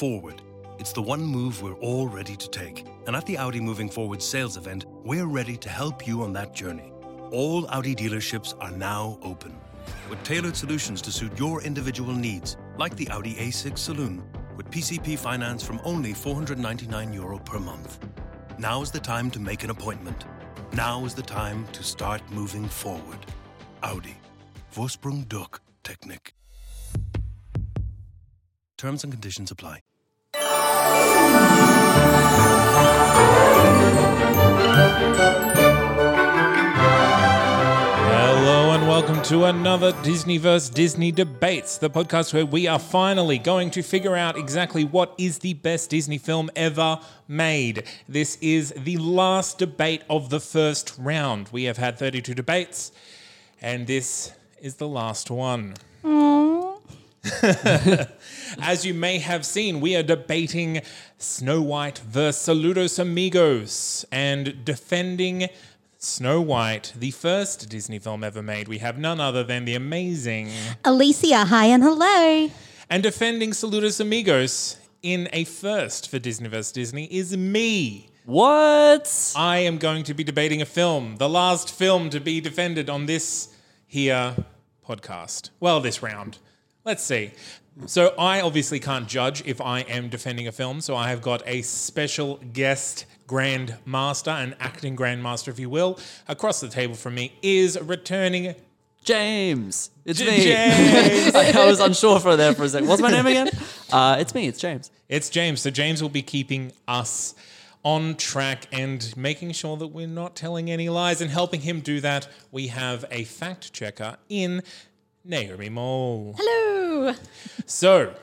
forward. It's the one move we're all ready to take. And at the Audi Moving Forward sales event, we're ready to help you on that journey. All Audi dealerships are now open with tailored solutions to suit your individual needs, like the Audi A6 Saloon, with PCP finance from only 499 euro per month. Now is the time to make an appointment. Now is the time to start moving forward. Audi. Vorsprung durch Technik. Terms and conditions apply. Hello and welcome to another Disney vs. Disney Debates, the podcast where we are finally going to figure out exactly what is the best Disney film ever made. This is the last debate of the first round. We have had 32 debates, and this is the last one. As you may have seen, we are debating Snow White versus Saludos Amigos and defending Snow White, the first Disney film ever made. We have none other than the amazing. Alicia, hi and hello. And defending Saludos Amigos in a first for Disney vs. Disney is me. What? I am going to be debating a film, the last film to be defended on this here podcast. Well, this round. Let's see. So, I obviously can't judge if I am defending a film, so I have got a special guest grandmaster, an acting grandmaster, if you will. Across the table from me is returning James. It's J- me. James. I, I was unsure for there for a second. What's my name again? Uh, it's me. It's James. It's James. So James will be keeping us on track and making sure that we're not telling any lies. And helping him do that, we have a fact checker in Naomi Mole. Hello. So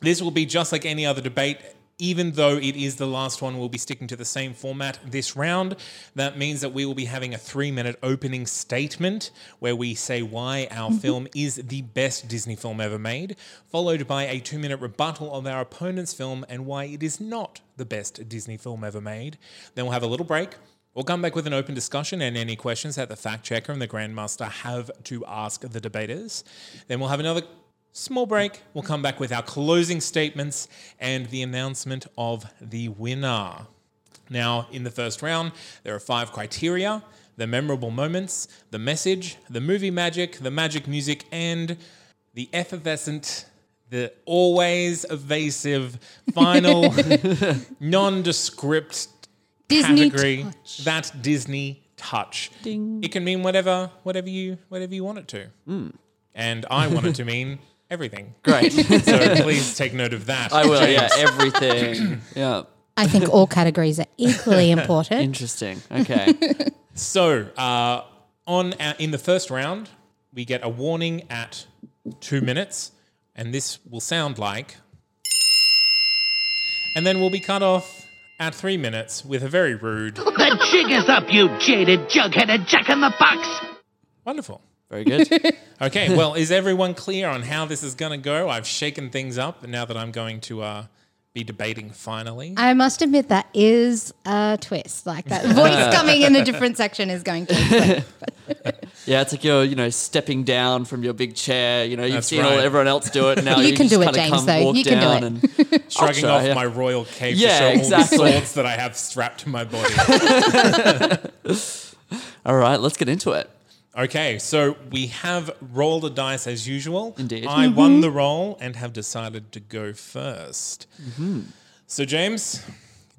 this will be just like any other debate. Even though it is the last one, we'll be sticking to the same format this round. That means that we will be having a three minute opening statement where we say why our mm-hmm. film is the best Disney film ever made, followed by a two minute rebuttal of our opponent's film and why it is not the best Disney film ever made. Then we'll have a little break. We'll come back with an open discussion and any questions that the fact checker and the grandmaster have to ask the debaters. Then we'll have another small break. We'll come back with our closing statements and the announcement of the winner. Now, in the first round, there are five criteria the memorable moments, the message, the movie magic, the magic music, and the effervescent, the always evasive final nondescript Disney category touch. that Disney touch. It can mean whatever, whatever you, whatever you want it to, and I want it to mean everything. Great. So please take note of that. I will. Yeah. Everything. Yeah. I think all categories are equally important. Interesting. Okay. So uh, on our, in the first round, we get a warning at two minutes, and this will sound like, and then we'll be cut off at three minutes with a very rude, The jig is up, you jaded, jug-headed jack in the box! wonderful. Very good. Okay, well, is everyone clear on how this is going to go? I've shaken things up, now that I'm going to uh, be debating finally. I must admit that is a twist. Like that voice coming in a different section is going to. Yeah. It's like you're, you know, stepping down from your big chair. You know, you've That's seen all right. everyone else do it. Now You you, can just do it, James, though. You can do it. And Shrugging try, off yeah. my royal cape Yeah, to show exactly. all the swords that I have strapped to my body. all right, let's get into it. Okay, so we have rolled a dice as usual. Indeed. I won the roll and have decided to go 1st So, James,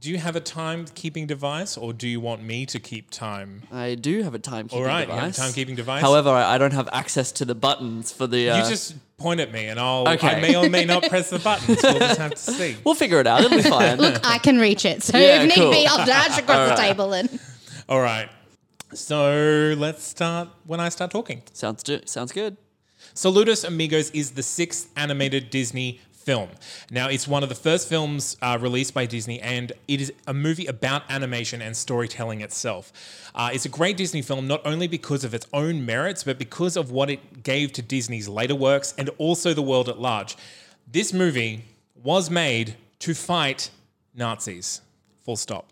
do you have a timekeeping device or do you want me to keep time? I do have a timekeeping device. All right, you have a device. timekeeping device? However, I, I don't have access to the buttons for the. Uh, You just point at me and I'll, Okay. I may or may not press the buttons. We'll just have to see. We'll figure it out. It'll be fine. Look, I can reach it. So Yeah, if need cool. be, I'll dash across the table and. All right. So let's start when I start talking. sounds do- sounds good. Saludos Amigos is the sixth animated Disney film. Now, it's one of the first films uh, released by Disney, and it is a movie about animation and storytelling itself. Uh, it's a great Disney film, not only because of its own merits, but because of what it gave to Disney's later works and also the world at large. This movie was made to fight Nazis. Full stop.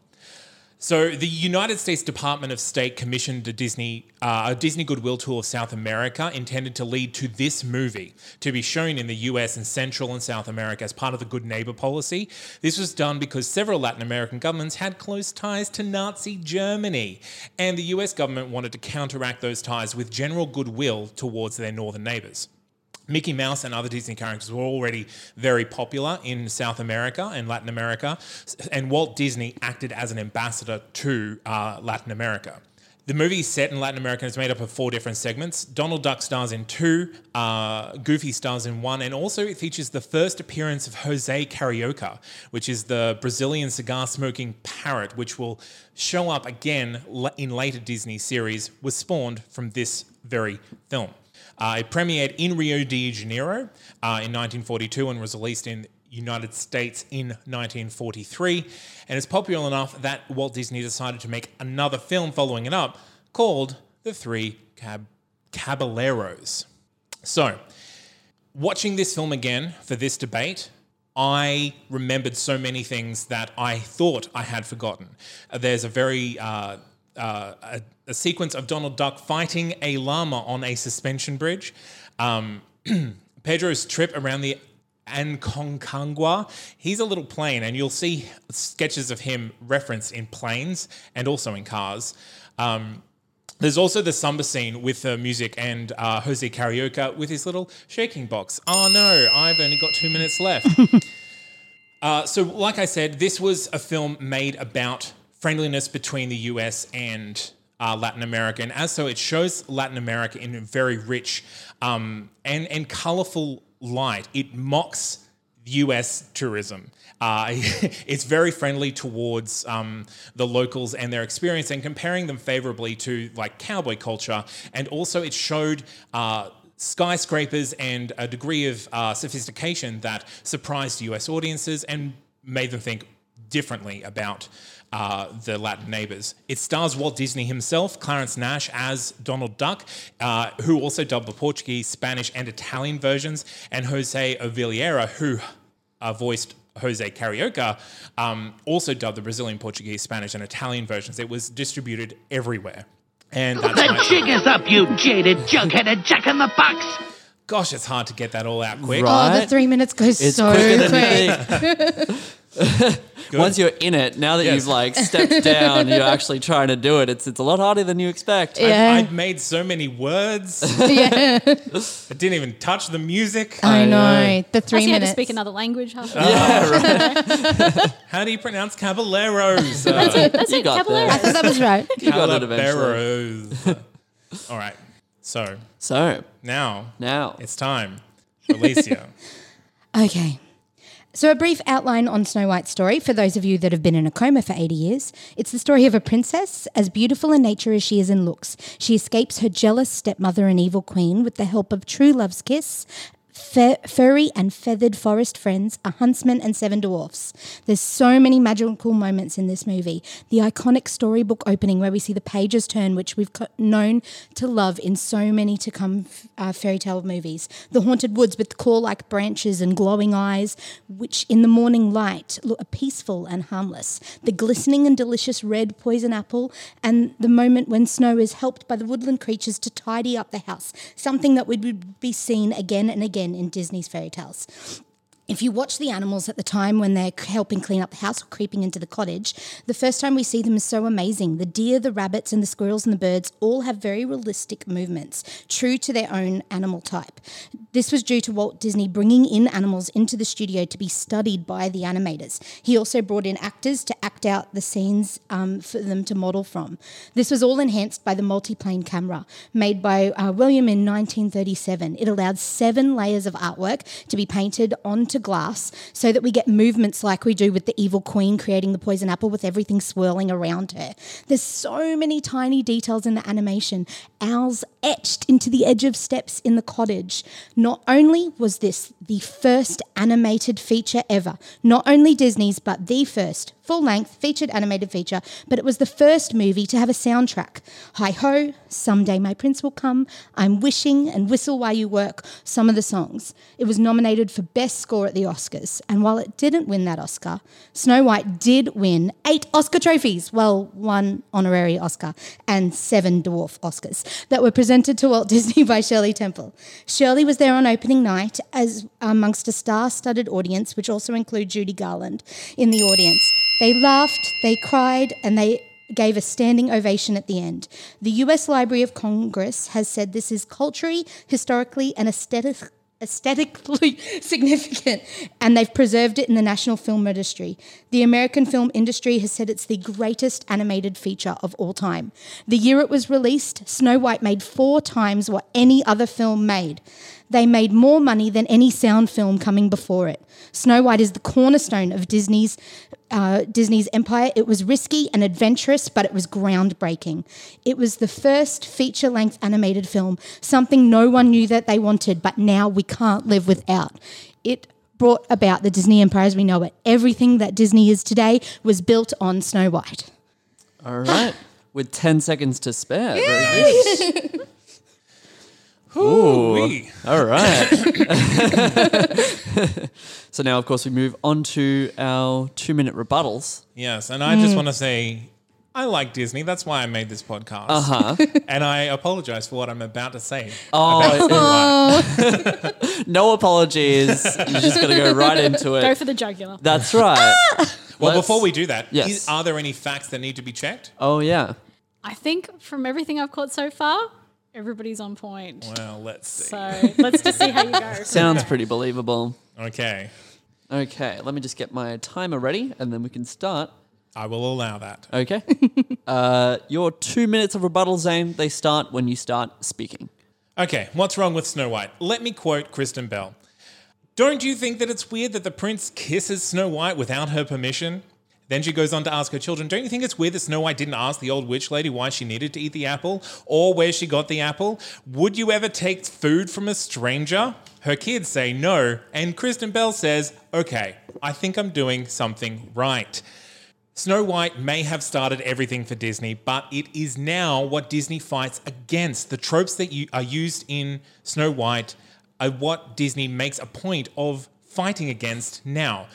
So the United States Department of State commissioned a Disney uh, a Disney Goodwill Tour of South America intended to lead to this movie to be shown in the US and Central and South America as part of the Good Neighbor policy. This was done because several Latin American governments had close ties to Nazi Germany, and the US government wanted to counteract those ties with general goodwill towards their northern neighbors. Mickey Mouse and other Disney characters were already very popular in South America and Latin America, and Walt Disney acted as an ambassador to uh, Latin America. The movie is set in Latin America and it's made up of four different segments. Donald Duck stars in two, uh, Goofy stars in one, and also it features the first appearance of Jose Carioca, which is the Brazilian cigar smoking parrot, which will show up again in later Disney series, was spawned from this very film. Uh, it premiered in Rio de Janeiro uh, in 1942 and was released in United States in 1943. And it's popular enough that Walt Disney decided to make another film following it up called The Three Cab- Caballeros. So, watching this film again for this debate, I remembered so many things that I thought I had forgotten. Uh, there's a very uh, uh, a, a sequence of Donald Duck fighting a llama on a suspension bridge. Um, Pedro's trip around the Aconcagua, he's a little plane, and you'll see sketches of him referenced in planes and also in cars. Um, there's also the samba scene with the music and uh, Jose Carioca with his little shaking box. Oh no, I've only got two minutes left. uh, so, like I said, this was a film made about friendliness between the US and uh, Latin America, and as so, it shows Latin America in a very rich um, and and colorful light. It mocks US tourism. Uh, it's very friendly towards um, the locals and their experience and comparing them favorably to like cowboy culture. And also, it showed. Uh, skyscrapers and a degree of uh, sophistication that surprised US audiences and made them think differently about uh, the Latin neighbors. It stars Walt Disney himself, Clarence Nash as Donald Duck, uh, who also dubbed the Portuguese, Spanish, and Italian versions, and Jose Oliveira, who uh, voiced Jose Carioca, um, also dubbed the Brazilian, Portuguese, Spanish, and Italian versions. It was distributed everywhere. And that's The why- jig is up, you jaded jug-headed jack in the box. gosh, it's hard to get that all out quick. Right. Oh, the three minutes goes It's so quicker quick. than you think. Once you're in it, now that Yes. you've like stepped down, you're actually trying to do it. It's it's a lot harder than you expect. Yeah. I'd made so many words. yeah. I didn't even touch the music. I know. know. The Plus, three you had to minutes. speak another language. Half How do you pronounce caballeros? Uh, That's You it, got Caballero. I thought that was right. You got it eventually. Caballeros. All right. So So now now, it's time for Alicia. Okay. So, a brief outline on Snow White's story for those of you that have been in a coma for 80 years. It's the story of a princess, as beautiful in nature as she is in looks. She escapes her jealous stepmother and evil queen with the help of true love's kiss, fe- furry and feathered forest friends, a huntsman, and seven dwarfs. There's so many magical moments in this movie. The iconic storybook opening where we see the pages turn, which we've co- known to love in so many to come uh, fairy tale movies. The haunted woods with claw-like branches and glowing eyes, which in the morning light look peaceful and harmless. The glistening and delicious red poison apple, and the moment when Snow is helped by the woodland creatures to tidy up the house, something that would be seen again and again in Disney's fairy tales. If you watch the animals at the time when they're helping clean up the house or creeping into the cottage, the first time we see them is so amazing. The deer, the rabbits, and the squirrels and the birds all have very realistic movements, true to their own animal type. This was due to Walt Disney bringing in animals into the studio to be studied by the animators. He also brought in actors to act out the scenes um, for them to model from. This was all enhanced by the multiplane camera made by uh, William in 1937. It allowed seven layers of artwork to be painted onto glass so that we get movements like we do with the evil queen creating the poison apple with everything swirling around her. There's so many tiny details in the animation. Owls etched into the edge of steps in the cottage. Not only was this the first animated feature ever, not only Disney's, but the first full length, featured animated feature, but it was the first movie to have a soundtrack. Hi Ho, Someday My Prince Will Come, I'm Wishing, and Whistle While You Work, some of the songs. It was nominated for Best Score at the Oscars, and while it didn't win that Oscar, Snow White did win eight Oscar trophies, well, one honorary Oscar, and seven dwarf Oscars that were presented to Walt Disney by Shirley Temple. Shirley was there on opening night as amongst a star-studded audience, which also include Judy Garland in the audience. They laughed, they cried, and they gave a standing ovation at the end. The US Library of Congress has said this is culturally, historically, and aesthetic, aesthetically significant, and they've preserved it in the National Film Registry. The American film industry has said it's the greatest animated feature of all time. The year it was released, Snow White made four times what any other film made. They made more money than any sound film coming before it. Snow White is the cornerstone of Disney's uh, Disney's empire. It was risky and adventurous, but it was groundbreaking. It was the first feature length animated film, something no one knew that they wanted, but now we can't live without. It brought about the Disney empire as we know it. Everything that Disney is today was built on Snow White. All right. With 10 seconds to spare. Very good. Ooh-wee. All right. so now, of course, we move on to our two minute rebuttals. Yes, and I just want to say I like Disney. That's why I made this podcast. Uh huh. And I apologize for what I'm about to say. Oh, about Snow no apologies. You're just going to go right into it. Go for the jugular. That's right. Well, Let's- before we do that, Yes. is- are there any facts that need to be checked? Oh, yeah. I think from everything I've caught so far, everybody's on point. Well, let's see. So let's just see how you go. Sounds pretty believable. Okay, Okay, let me just get my timer ready and then we can start. I will allow that. Okay. uh, your two minutes of rebuttal, Zane, they start when you start speaking. Okay, what's wrong with Snow White? Let me quote Kristen Bell. Don't you think that it's weird that the prince kisses Snow White without her permission? Then she goes on to ask her children, Don't you think it's weird that Snow White didn't ask the old witch lady why she needed to eat the apple or where she got the apple? Would you ever take food from a stranger? Her kids say no, and Kristen Bell says, Okay, I think I'm doing something right. Snow White may have started everything for Disney, but it is now what Disney fights against. The tropes that you, are used in Snow White are what Disney makes a point of fighting against now.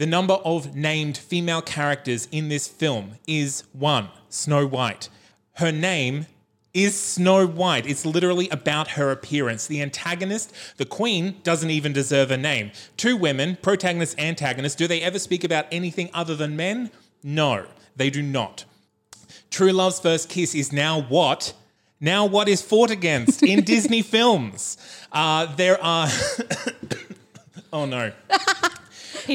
The number of named female characters in this film is one Snow White. Her name is Snow White. It's literally about her appearance. The antagonist, the queen, doesn't even deserve a name. Two women, protagonist, antagonist, do they ever speak about anything other than men? No, they do not. True Love's first kiss is now what? Now what is fought against in Disney films? Uh, there are. oh no.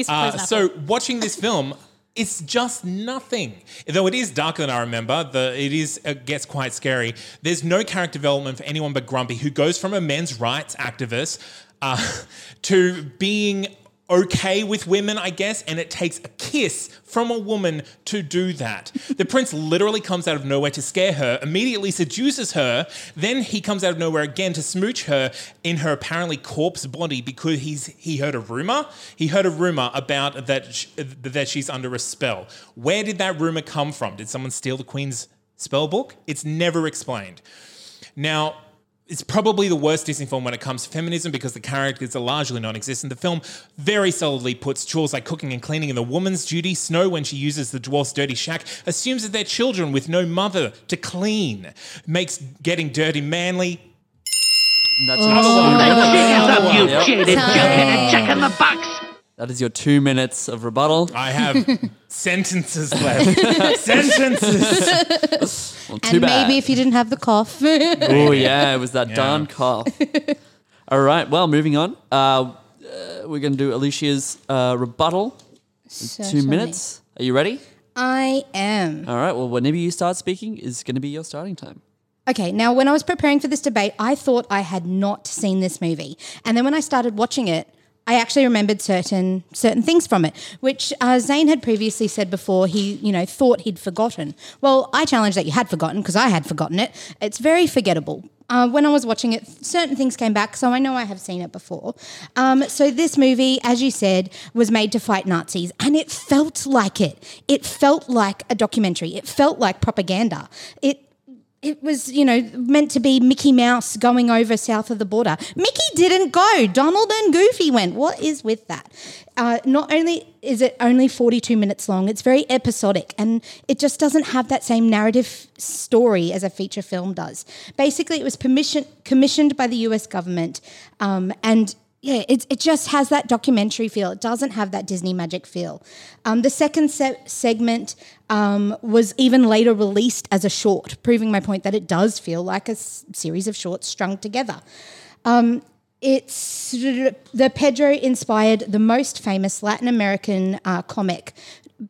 Uh, so watching this film, it's just nothing. Though it is darker than I remember, the it is it gets quite scary. There's no character development for anyone but Grumpy, who goes from a men's rights activist uh, to being okay with women, I guess, and it takes a kiss from a woman to do that. The prince literally comes out of nowhere to scare her, immediately seduces her, then he comes out of nowhere again to smooch her in her apparently corpse body because he's he heard a rumor. He heard a rumor about that sh- that she's under a spell. Where did that rumor come from? Did someone steal the queen's spell book? It's never explained. Now, it's probably the worst Disney film when it comes to feminism because the characters are largely non existent. The film very solidly puts chores like cooking and cleaning in the woman's duty. Snow, when she uses the dwarf's dirty shack, assumes that they're children with no mother to clean, makes getting dirty manly. And that's, oh, Hands up, you Yep. jaded jughead, check in the box. That is your two minutes of rebuttal. I have sentences left. sentences. Well, too and bad. maybe if you didn't have the cough. Oh yeah, it was that darn cough. All right, well, moving on. Uh, uh, we're going to do Alicia's uh, rebuttal. Two Certainly. minutes. Are you ready? I am. All right. Well, whenever you start speaking is going to be your starting time. Okay, now when I was preparing for this debate, I thought I had not seen this movie. And then when I started watching it, I actually remembered certain certain things from it, which uh, Zane had previously said before. He, you know, thought he'd forgotten. Well, I challenge that you had forgotten because I had forgotten it. It's very forgettable. uh, when I was watching it, certain things came back, so I know I have seen it before. Um, so this movie, as you said, was made to fight Nazis, and it felt like it. It felt like a documentary. It felt like propaganda. It it was, you know, meant to be Mickey Mouse going over south of the border. Mickey didn't go. Donald and Goofy went. What is with that? Uh, not only is it only 42 minutes long, it's very episodic and it just doesn't have that same narrative story as a feature film does. Basically, it was permission, commissioned by the US government um, and yeah, it, it just has that documentary feel. It doesn't have that Disney magic feel. Um, the second se- segment um, was even later released as a short, proving my point that it does feel like a s- series of shorts strung together. Um, it's the Pedro inspired the most famous Latin American uh, comic,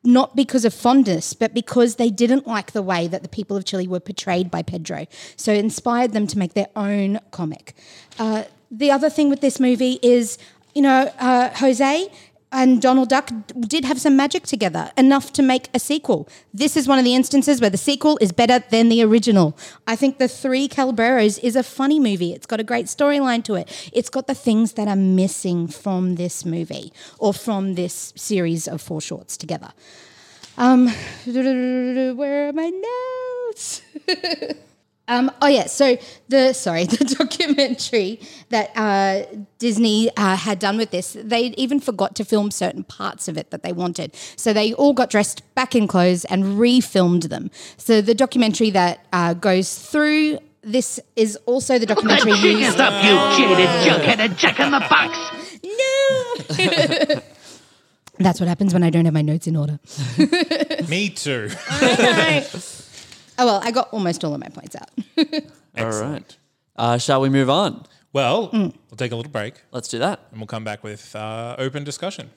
not because of fondness, but because they didn't like the way that the people of Chile were portrayed by Pedro. So it inspired them to make their own comic. Uh, the other thing with this movie is, you know, uh, Jose and Donald Duck did have some magic together, enough to make a sequel. This is one of the instances where the sequel is better than the original. I think The Three Calabreros is a funny movie. It's got a great storyline to it. It's got the things that are missing from this movie or from this series of four shorts together. Um, where are my notes? Um, oh yeah, so the sorry, the documentary that uh, Disney uh, had done with this, they even forgot to film certain parts of it that they wanted. So they all got dressed back in clothes and refilmed them. So the documentary that uh, goes through this is also the documentary used. Stop, you jaded jugheaded jack in the box! No. That's what happens when I don't have my notes in order. Me too. Oh well, I got almost all of my points out. All right. Uh, shall we move on? Well, we'll take a little break Let's do that. and we'll come back with uh, open discussion.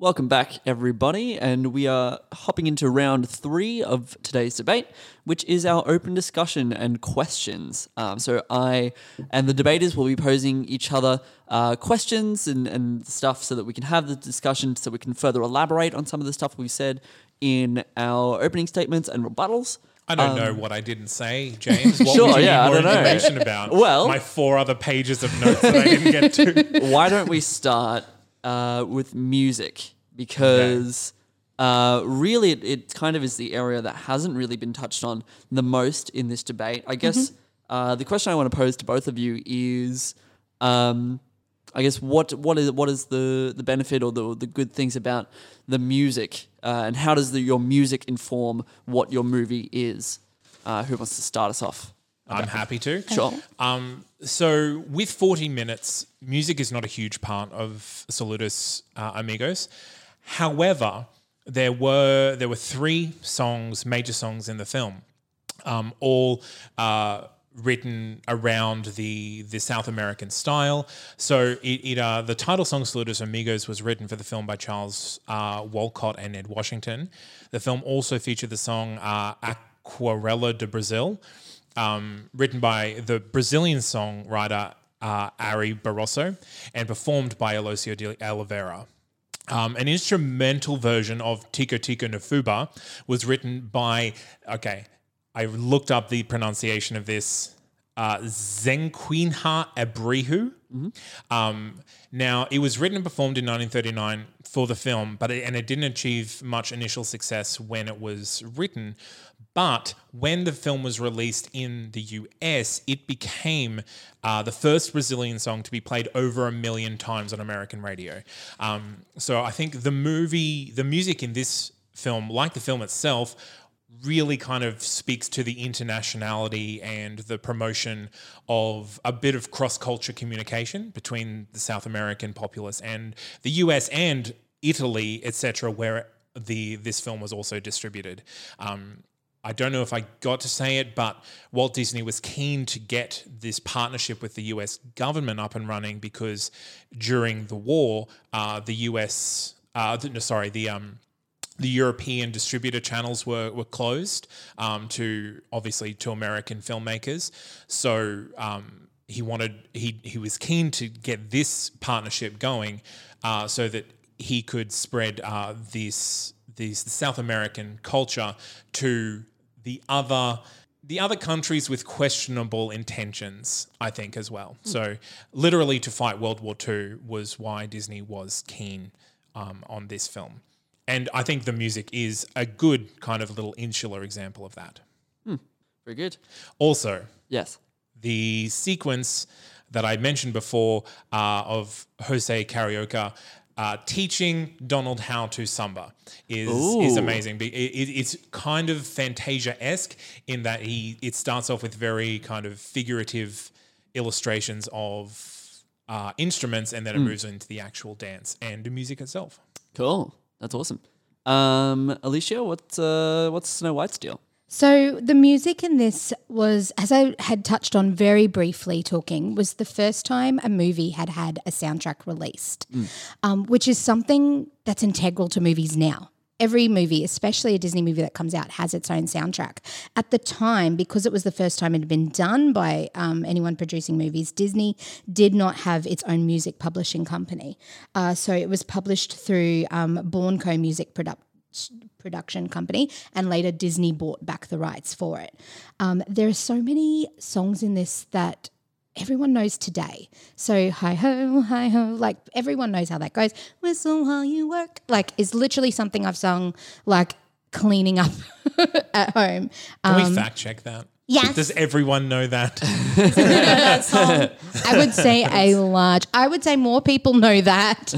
Welcome back, everybody, and we are hopping into round three of today's debate, which is our open discussion and questions. Um, so I and the debaters will be posing each other uh, questions and, and stuff so that we can have the discussion, so we can further elaborate on some of the stuff we've said in our opening statements and rebuttals. I don't know what I didn't say, James. What Um, Sure, would you yeah, I need more don't know. information about? Well- my four other pages of notes that I didn't get to. why don't we start uh, with music? Because uh, really, it, it kind of is the area that hasn't really been touched on the most in this debate. I guess uh, the question I want to pose to both of you is, um, I guess what what is what is the the benefit or the the good things about the music, uh, and how does the, your music inform what your movie is? Uh, who wants to start us off? I'm happy to. Sure. Um, so with 40 minutes, music is not a huge part of Saludos uh, Amigos. However, there were there were three songs, major songs in the film, um, all uh, written around the the South American style. So it, it uh, the title song "Saludos Amigos" was written for the film by Charles uh, Wolcott and Ned Washington. The film also featured the song uh, "Aquarela de Brazil," um, written by the Brazilian songwriter uh, Ari Barroso and performed by Aloysio de Oliveira. Um, an instrumental version of Tico Tico no Fubá was written by, okay, I looked up the pronunciation of this, uh, Zequinha Abreu. Um, now, it was written and performed in 1939 for the film, but it, and it didn't achieve much initial success when it was written. But when the film was released in the US, it became uh, the first Brazilian song to be played over a million times on American radio. Um, so I think the movie, the music in this film, like the film itself, really kind of speaks to the internationality and the promotion of a bit of cross culture communication between the South American populace and the US and Italy, etc., where the this film was also distributed. Um, I don't know if I got to say it, but Walt Disney was keen to get this partnership with the US government up and running because during the war, uh, the US, uh, th- no, sorry, the um, the European distributor channels were were closed um, to obviously to American filmmakers. So um, he wanted he he was keen to get this partnership going uh, so that he could spread uh, this this South American culture to the other the other countries with questionable intentions, I think, as well. So, literally, to fight World War II was why Disney was keen um, on this film. And I think the music is a good kind of little insular example of that. Very good. Also, Yes. the sequence that I mentioned before uh, of Jose Carioca uh, teaching Donald how to samba is is amazing. It, it, it's kind of Fantasia esque in that he it starts off with very kind of figurative illustrations of uh, instruments, and then it moves into the actual dance and the music itself. Cool. That's awesome. Um, Alicia, what uh, what's Snow White's deal? So the music in this was, as I had touched on very briefly talking, was the first time a movie had had a soundtrack released, um, which is something that's integral to movies now. Every movie, especially a Disney movie that comes out, has its own soundtrack. At the time, because it was the first time it had been done by um, anyone producing movies, Disney did not have its own music publishing company. Uh, so it was published through um, Bourne Co. Music Production production company, and later Disney bought back the rights for it. Um, there are so many songs in this that everyone knows today. So hi ho, hi ho, like everyone knows how that goes. Whistle while you work, like is literally something I've sung like cleaning up at home. Can Um, we fact check that? yes. Does everyone know that? I would say a large. I would say more people know that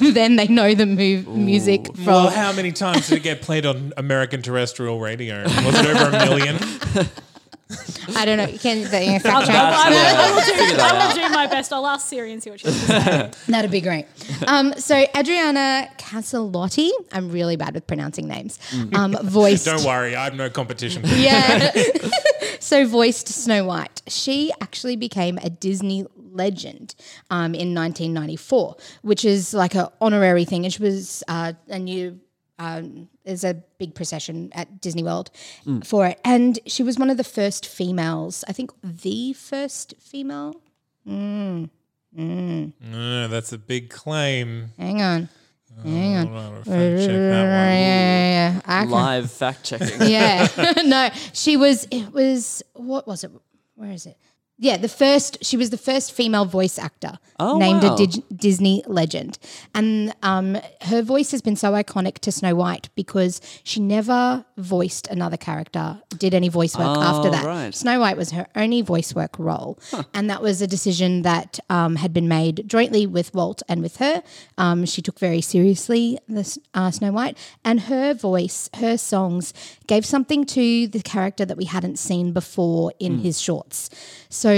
than they know the mu- music from. well, how many times did it get played on American terrestrial radio? Was it over a million? I don't know. Can they fact check? I will, I will, Figure do, that I will do my best. I'll ask Siri and see what she says. That'd be great. Um, so Adriana Caselotti, I'm really bad with pronouncing names. Um, voiced. Don't worry, I have no competition. Yeah. so voiced Snow White. She actually became a Disney legend um, in 1994, which is like an honorary thing. And she was uh, a new. Um, there's a big procession at Disney World for it, and she was one of the first females. I think the first female. Uh, that's a big claim. Hang on, hang on. On, fact check that Yeah, yeah, yeah. Live fact checking. yeah. no, she was, it was, what was it? Where is it? Yeah, the first, she was the first female voice actor Oh, named wow. a Dig- Disney legend. And um, her voice has been so iconic to Snow White because she never voiced another character, did any voice work after Oh, that. right. Snow White was her only voice work role. And that was a decision that um, had been made jointly with Walt and with her. Um, she took very seriously the uh, Snow White. And her voice, her songs, gave something to the character that we hadn't seen before in his shorts. So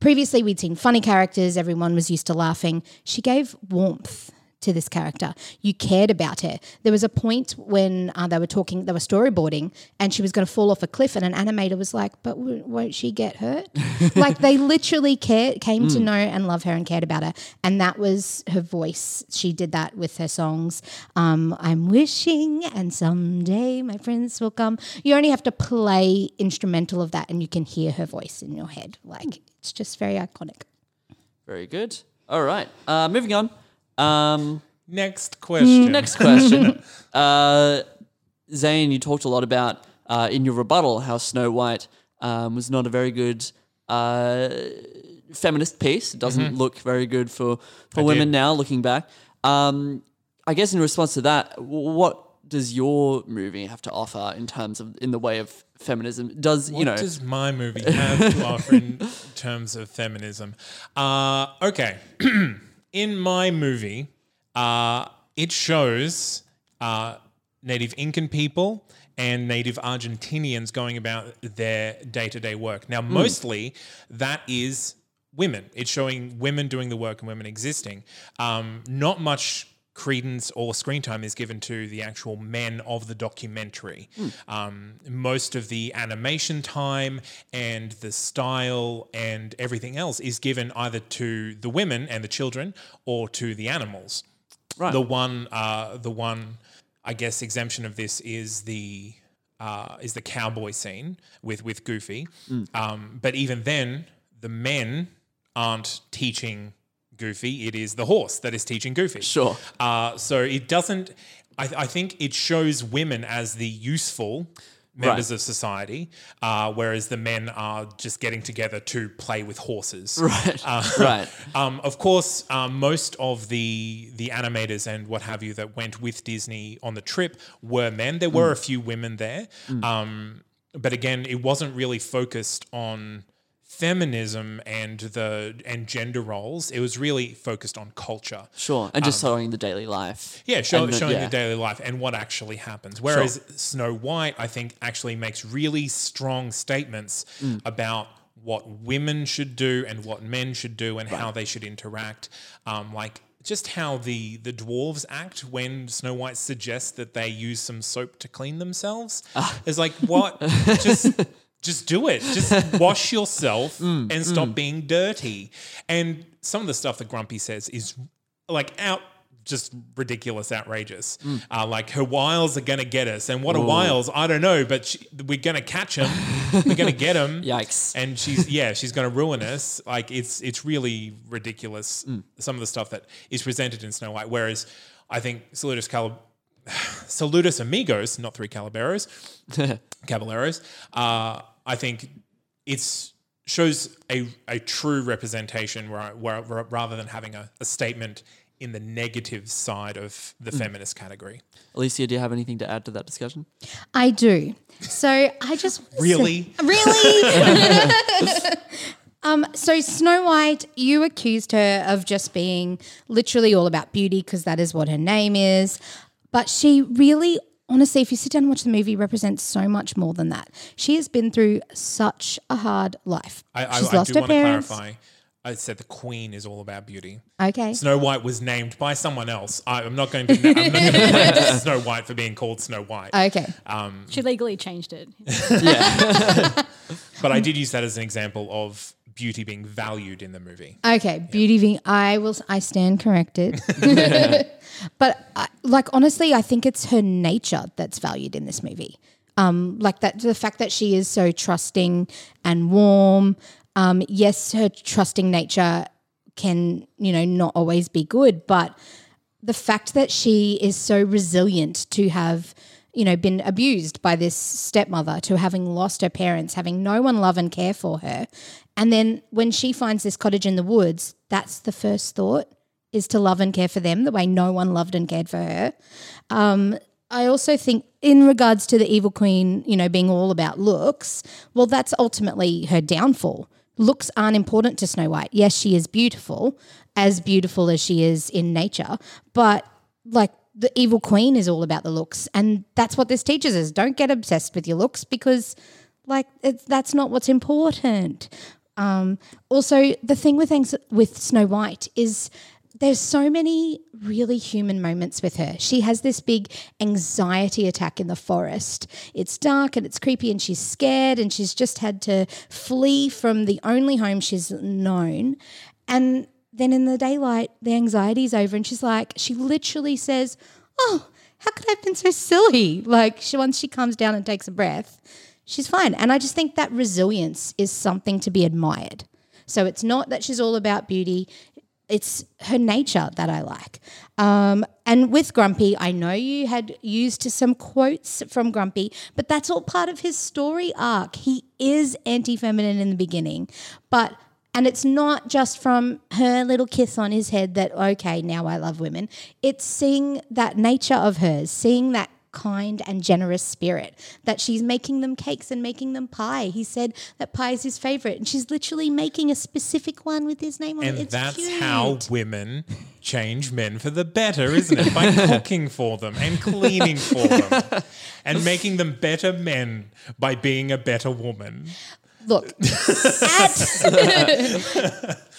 previously we'd seen funny characters, everyone was used to laughing. She gave warmth to this character. You cared about her. There was a point when uh, they were talking, they were storyboarding, and she was going to fall off a cliff, and an animator was like, "But w- won't she get hurt?" like they literally care, came to know and love her and cared about her, and that was her voice. She did that with her songs. Um, I'm wishing, and someday my friends will come. You only have to play instrumental of that, and you can hear her voice in your head. Like it's just very iconic. Very good. All right. Uh, moving on. Um, Next question. next question. uh, Zane, you talked a lot about uh, in your rebuttal how Snow White um, was not a very good uh, feminist piece. It doesn't look very good for, for women did. now, looking back. Um, I guess in response to that, what does your movie have to offer in terms of in the way of feminism? Does What you know? does my movie have to offer in terms of feminism? Uh, okay. in my movie, uh, it shows uh, Native Incan people and Native Argentinians going about their day to day work. Now, mostly that is women. It's showing women doing the work and women existing. Um, not much credence or screen time is given to the actual men of the documentary. Um, most of the animation time and the style and everything else is given either to the women and the children or to the animals. Right. The one, uh, the one, I guess, exemption of this is the uh, is the cowboy scene with with Goofy. Um, but even then, the men aren't teaching Goofy, it is the horse that is teaching Goofy. Sure. Uh, so it doesn't. I, I think it shows women as the useful members Right. of society, uh, whereas the men are just getting together to play with horses. Right. Uh, right. Um, of course, um, most of the the animators and what have you that went with Disney on the trip were men. There were a few women there, um, but again, it wasn't really focused on feminism and the and gender roles. It was really focused on culture. Sure. And just showing the daily life. Yeah, show, the- showing yeah. the daily life and what actually happens. Whereas Snow White, I think, actually makes really strong statements Mm. about what women should do and what men should do and how they should interact. Um, like just how the the dwarves act when Snow White suggests that they use some soap to clean themselves. Ah. It's like what? just just do it. Just wash yourself Mm, and stop being dirty. And some of the stuff that Grumpy says is like out just ridiculous, outrageous. Mm. Uh, like her wiles are gonna get us, and what are wiles? I don't know, but she, we're gonna catch him. we're gonna get him. Yikes. And she's yeah, she's gonna ruin us. Like it's it's really ridiculous. Mm. Some of the stuff that is presented in Snow White. Whereas I think Saludos Calib- Saludos Amigos, not three Calaberos, Caballeros. Uh, I think it's shows a, a true representation where, where, where- rather than having a, a statement in the negative side of the Mm. feminist category. Alicia, do you have anything to add to that discussion? I do. So I just Really? Really? um, so Snow White, you accused her of just being literally all about beauty because that is what her name is. But she really, honestly, if you sit down and watch the movie, represents so much more than that. She has been through such a hard life. I, I, She's I lost do her want to clarify. I said the Queen is all about beauty. Okay. Snow White was named by someone else. I, I'm not going to. I'm not going to blame Snow White for being called Snow White. Okay. Um, she legally changed it. Yeah. but I did use that as an example of beauty being valued in the movie. Okay, beauty being I will I stand corrected. But I, like honestly, I think it's her nature that's valued in this movie. Um, like that the fact that she is so trusting and warm. Um, yes, her trusting nature can you know not always be good, but the fact that she is so resilient to have you know been abused by this stepmother to having lost her parents having no one love and care for her and then when she finds this cottage in the woods that's the first thought is to love and care for them the way no one loved and cared for her um, I also think, in regards to the evil queen, you know, being all about looks, well, that's ultimately her downfall. Looks aren't important to Snow White. Yes, she is beautiful, as beautiful as she is in nature, but like the evil queen is all about the looks, and that's what this teaches us. Don't get obsessed with your looks because, like, that's not what's important. Um, also, the thing with with Snow White is there's so many really human moments with her. She has this big anxiety attack in the forest. It's dark and it's creepy and she's scared and she's just had to flee from the only home she's known. And then in the daylight, the anxiety's over and she's like, she literally says, Oh, how could I have been so silly? Like she once she comes down and takes a breath, she's fine. And I just think that resilience is something to be admired. So it's not that she's all about beauty it's her nature that I like. Um, and with Grumpy, I know you had used some quotes from Grumpy, but that's all part of his story arc. He is anti feminine in the beginning, but. And it's not just from her little kiss on his head that, okay, now I love women. It's seeing that nature of hers, seeing that kind and generous spirit, that she's making them cakes and making them pie. He said that pie is his favorite, and she's literally making a specific one with his name on And it. It's that's cute. how women change men for the better, isn't it? By cooking for them and cleaning for them and making them better men by being a better woman. Look, at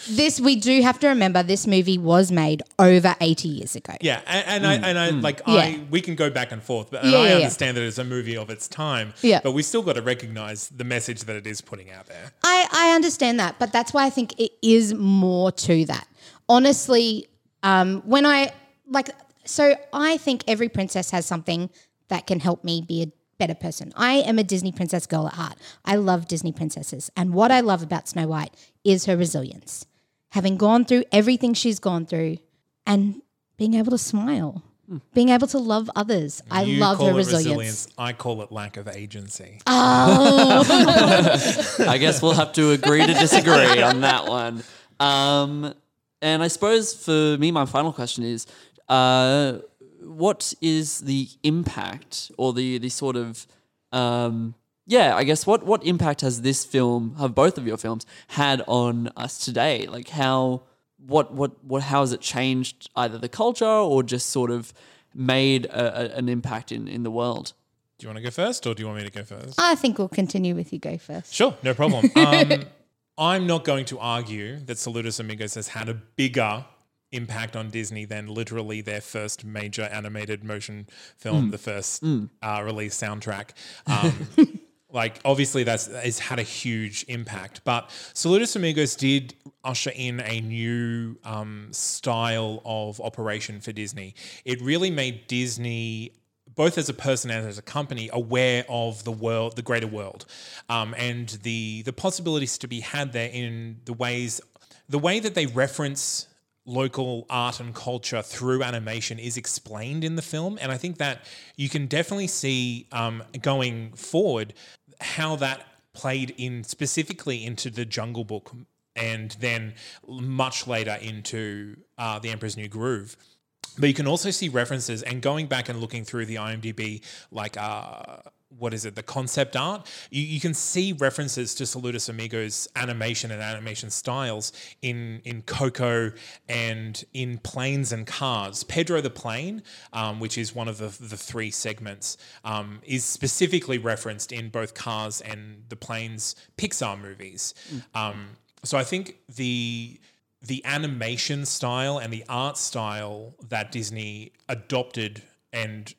this we do have to remember this movie was made over 80 years ago. Yeah, and, and I and I like Yeah. I we can go back and forth, but and Yeah, I yeah, yeah. understand that it's a movie of its time. Yeah. but we still got to recognize the message that it is putting out there. I, I understand that, but that's why I think it is more to that. Honestly, um, when I like, so I think every princess has something that can help me be a better person. I am a Disney princess girl at heart. I love Disney princesses. And what I love about Snow White is her resilience. having gone through everything she's gone through and being able to smile, being able to love others. I You love call her it resilience. I call it lack of agency. Oh. I guess we'll have to agree to disagree on that one. Um, and I suppose for me, my final question is, uh, what is the impact or the the sort of um, yeah, I guess what what impact has this film, have both of your films had on us today? Like how what what what how has it changed either the culture or just sort of made a, a, an impact in in the world? Do you want to go first, or do you want me to go first? I think we'll continue with you go first. Sure, no problem. Um, I'm not going to argue that Saludos Amigos has had a bigger impact on Disney than literally their first major animated motion film, the first uh, release soundtrack. Um, like, obviously, that's has had a huge impact. But Saludos Amigos did usher in a new um, style of operation for Disney. It really made Disney both as a person and as a company aware of the world, the greater world, um, and the the possibilities to be had there in the ways, the way that they reference local art and culture through animation is explained in the film, and I think that you can definitely see um, going forward how that played in specifically into the Jungle Book, and then much later into uh, the Emperor's New Groove. But you can also see references and going back and looking through the IMDb, like uh, what is it, the concept art, you, you can see references to Saludos Amigos animation and animation styles in in Coco and in Planes and Cars. Pedro the Plane, um, which is one of the, the three segments, um, is specifically referenced in both Cars and the Planes Pixar movies. Um, so I think the the animation style and the art style that Disney adopted and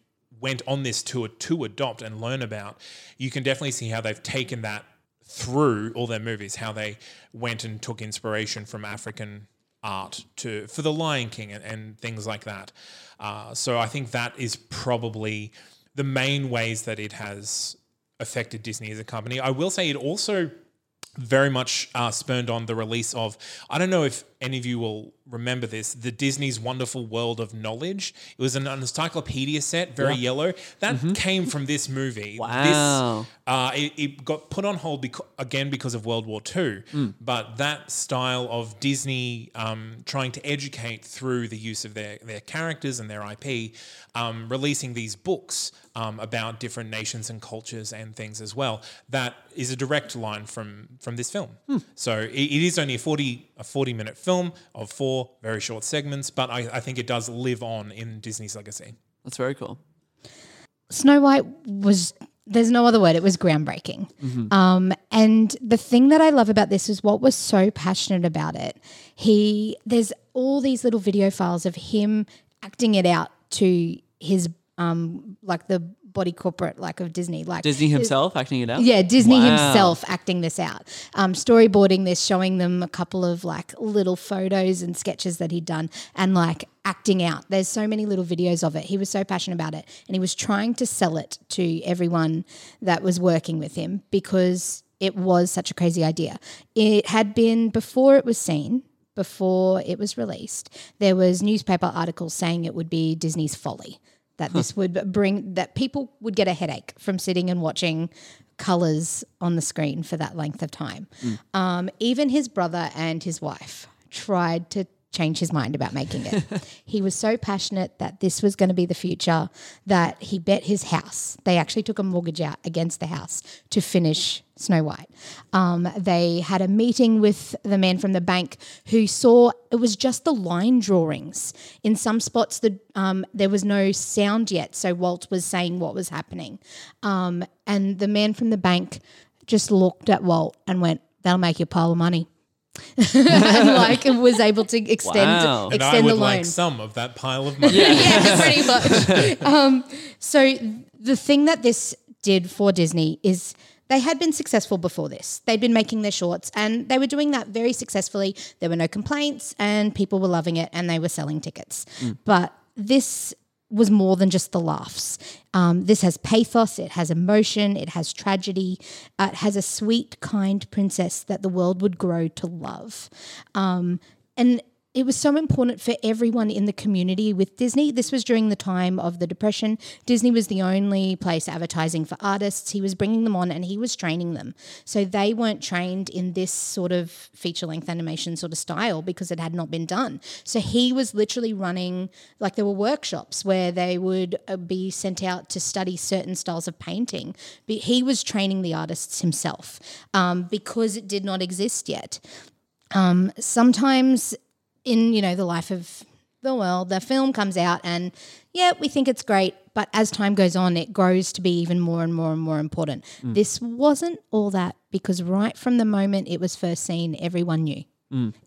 went on this tour to adopt and learn about, you can definitely see how they've taken that through all their movies, how they went and took inspiration from African art to for the Lion King and, and things like that. Uh, so I think that is probably the main ways that it has affected Disney as a company. I will say it also very much uh, spurned on the release of I don't know if any of you will remember this the Disney's Wonderful World of Knowledge. It was an encyclopedia set, very yellow. That came from this movie. Wow. This, uh, it, it got put on hold beca- again because of World War II. But that style of Disney um, trying to educate through the use of their, their characters and their IP, um, releasing these books um, about different nations and cultures and things as well, that is a direct line from from this film. So it, it is only a 40, a 40 minute film of four very short segments, but I, I think it does live on in Disney's legacy. That's very cool. Snow White was there's no other word. It was groundbreaking. Um, and the thing that I love about this is what was so passionate about it. He there's all these little video files of him acting it out to his um like the body corporate like of Disney, like Disney himself acting it out. yeah, Disney Wow. himself acting this out, um, storyboarding this, showing them a couple of like little photos and sketches that he'd done, and like acting out. There's so many little videos of it. He was so passionate about it, and he was trying to sell it to everyone that was working with him because it was such a crazy idea. It had been before it was seen. Before it was released, there was newspaper articles saying it would be Disney's folly that this would bring that people would get a headache from sitting and watching colors on the screen for that length of time. Um, even his brother and his wife tried to change his mind about making it. he was so passionate that this was going to be the future that he bet his house. They actually took a mortgage out against the house to finish Snow White. Um, they had a meeting with the man from the bank who saw it was just the line drawings. In some spots, the um, there was no sound yet, so Walt was saying what was happening, um, and the man from the bank just looked at Walt and went, "That'll make you a pile of money." and like was able to extend Wow. And I extend would the loan like some of that pile of money. yeah, pretty much. um, so the thing that this did for Disney is they had been successful before this. They'd been making their shorts and they were doing that very successfully. There were no complaints and people were loving it and they were selling tickets. But this was more than just the laughs. Um, this has pathos, it has emotion, it has tragedy, uh, it has a sweet, kind princess that the world would grow to love. Um, and it was so important for everyone in the community with Disney. This was during the time of the Depression. Disney was the only place advertising for artists. He was bringing them on and he was training them. So they weren't trained in this sort of feature length animation sort of style because it had not been done. So he was literally running, like, there were workshops where they would uh, be sent out to study certain styles of painting. But he was training the artists himself um, because it did not exist yet. Um, sometimes in you know the life of the world the film comes out and yeah we think it's great but as time goes on it grows to be even more and more and more important. This wasn't all that because right from the moment it was first seen everyone knew.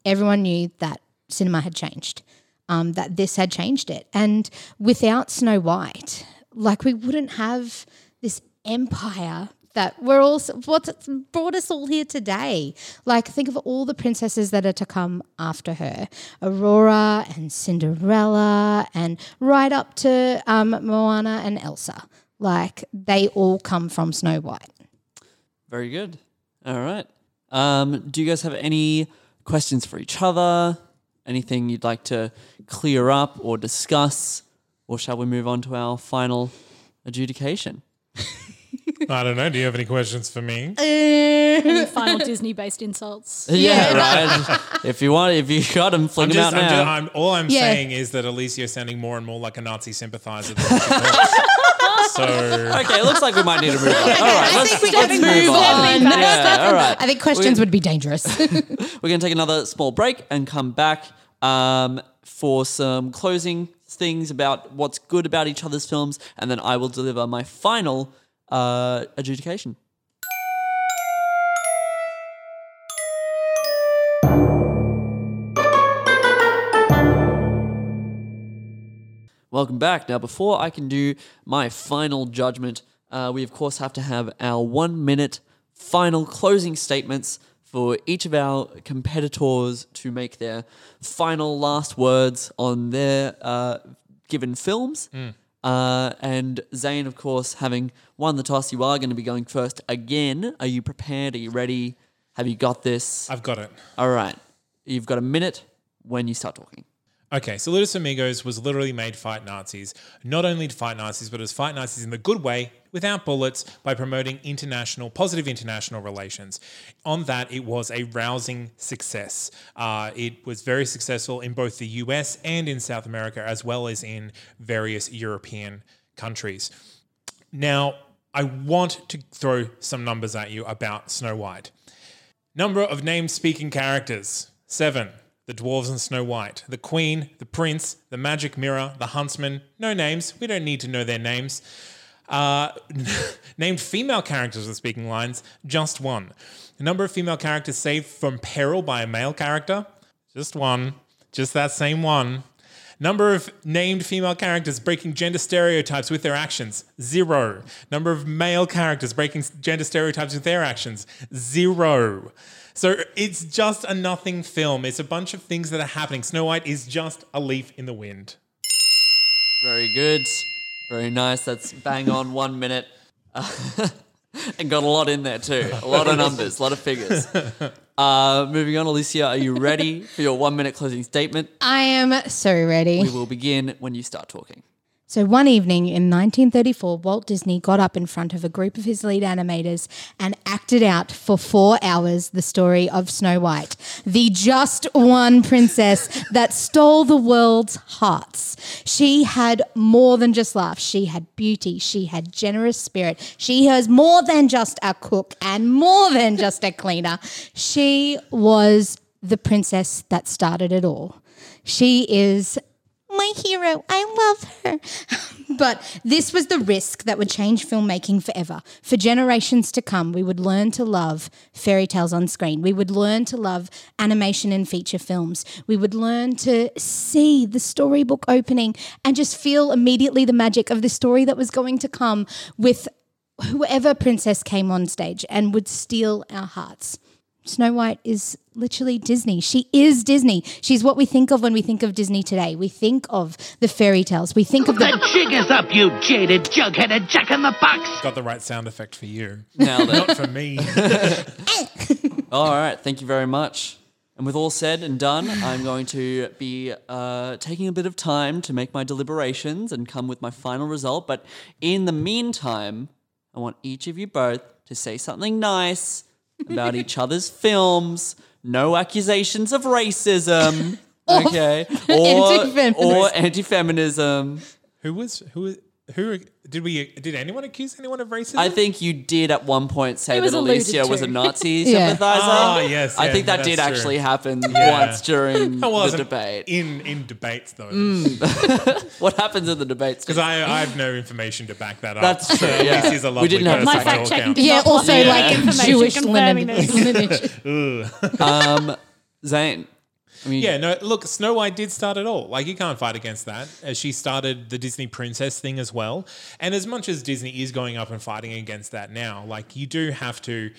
Everyone knew that cinema had changed um, that this had changed it. And without snow white like we wouldn't have this empire that we're all what's brought us all here today. Like think of all the princesses that are to come after her, Aurora and Cinderella, and right up to um, Moana and Elsa. Like they all come from Snow White. Very good. All right. Um, do you guys have any questions for each other? Anything you'd like to clear up or discuss? Or shall we move on to our final adjudication? I don't know. Do you have any questions for me? Any final Disney based insults? Yeah, right. if you want, if you got them, fling I'm them just, out I'm now. just, I'm, all I'm Yeah. saying is that Alicia's sounding more and more like a Nazi sympathizer. Than she was. so okay, it looks like we might need to move on. All right, I let's, think we let's can move move on. on. Yeah, all right. I think questions would be dangerous. We're going to take another small break and come back um, for some closing things about what's good about each other's films, and then I will deliver my final uh, adjudication. Welcome back. Now, before I can do my final judgment, uh, we of course have to have our one minute final closing statements for each of our competitors to make their final last words on their uh, given films. Uh, and Zane, of course, having won the toss, you are going to be going first again. Are you prepared? Are you ready? Have you got this? I've got it. All right. You've got a minute when you start talking. Okay, so Saludos Amigos was literally made to fight Nazis. Not only to fight Nazis, but it was fight Nazis in the good way, without bullets, by promoting international, positive international relations. On that, it was a rousing success. Uh, it was very successful in both the US and in South America, as well as in various European countries. Now, I want to throw some numbers at you about Snow White. Number of named speaking characters seven. The dwarves and Snow White. The Queen, the Prince, the Magic Mirror, the Huntsman. No names. We don't need to know their names. Uh, named female characters with speaking lines, just one. The number of female characters saved from peril by a male character, just one. Just that same one. Number of named female characters breaking gender stereotypes with their actions, zero. Number of male characters breaking gender stereotypes with their actions, zero. So it's just a nothing film. It's a bunch of things that are happening. Snow White is just a leaf in the wind. Very good. Very nice. That's bang on one minute. and got a lot in there too. A lot of numbers, a lot of figures. Uh, moving on, Alicia, are you ready for your one minute closing statement? I am so ready. We will begin when you start talking. So one evening in 1934, Walt Disney got up in front of a group of his lead animators and acted out for four hours the story of Snow White, the just one princess that stole the world's hearts. She had more than just laughs. She had beauty. She had generous spirit. She was more than just a cook and more than just a cleaner. She was the princess that started it all. She is my hero. I love her. but this was the risk that would change filmmaking forever. For generations to come, we would learn to love fairy tales on screen. We would learn to love animation and feature films. We would learn to see the storybook opening and just feel immediately the magic of the story that was going to come with whoever princess came on stage and would steal our hearts. Snow White is literally Disney. She is Disney. She's what we think of when we think of Disney today. We think of the fairy tales. We think of the The jig is up, you jaded, jug-headed jack in the box. Got the right sound effect for you. Nailed it. Not for me. All right. Thank you very much. And with all said and done, I'm going to be uh, taking a bit of time to make my deliberations and come with my final result. But in the meantime, I want each of you both to say something nice about each other's films. No accusations of racism. Okay. Or, anti-feminism. or anti-feminism. Who was who? Who did we? Did anyone accuse anyone of racism? I think you did at one point say that alluded Alicia was a Nazi Yeah. sympathizer. Ah, yes, I yeah, think that did true. actually happen Yeah. once during I the wasn't debate. in in debates though, What happens in the debates? because I, I have no information to back that up. That's true, yeah. least he's a We didn't have person My to fact all checking Yeah, also provide like information Jewish confirming lineage. lineage. um, Zane. I mean, Yeah, no, look, Snow White did start it all. Like, you can't fight against that. As she started the Disney princess thing as well. And as much as Disney is going up and fighting against that now, like, you do have to.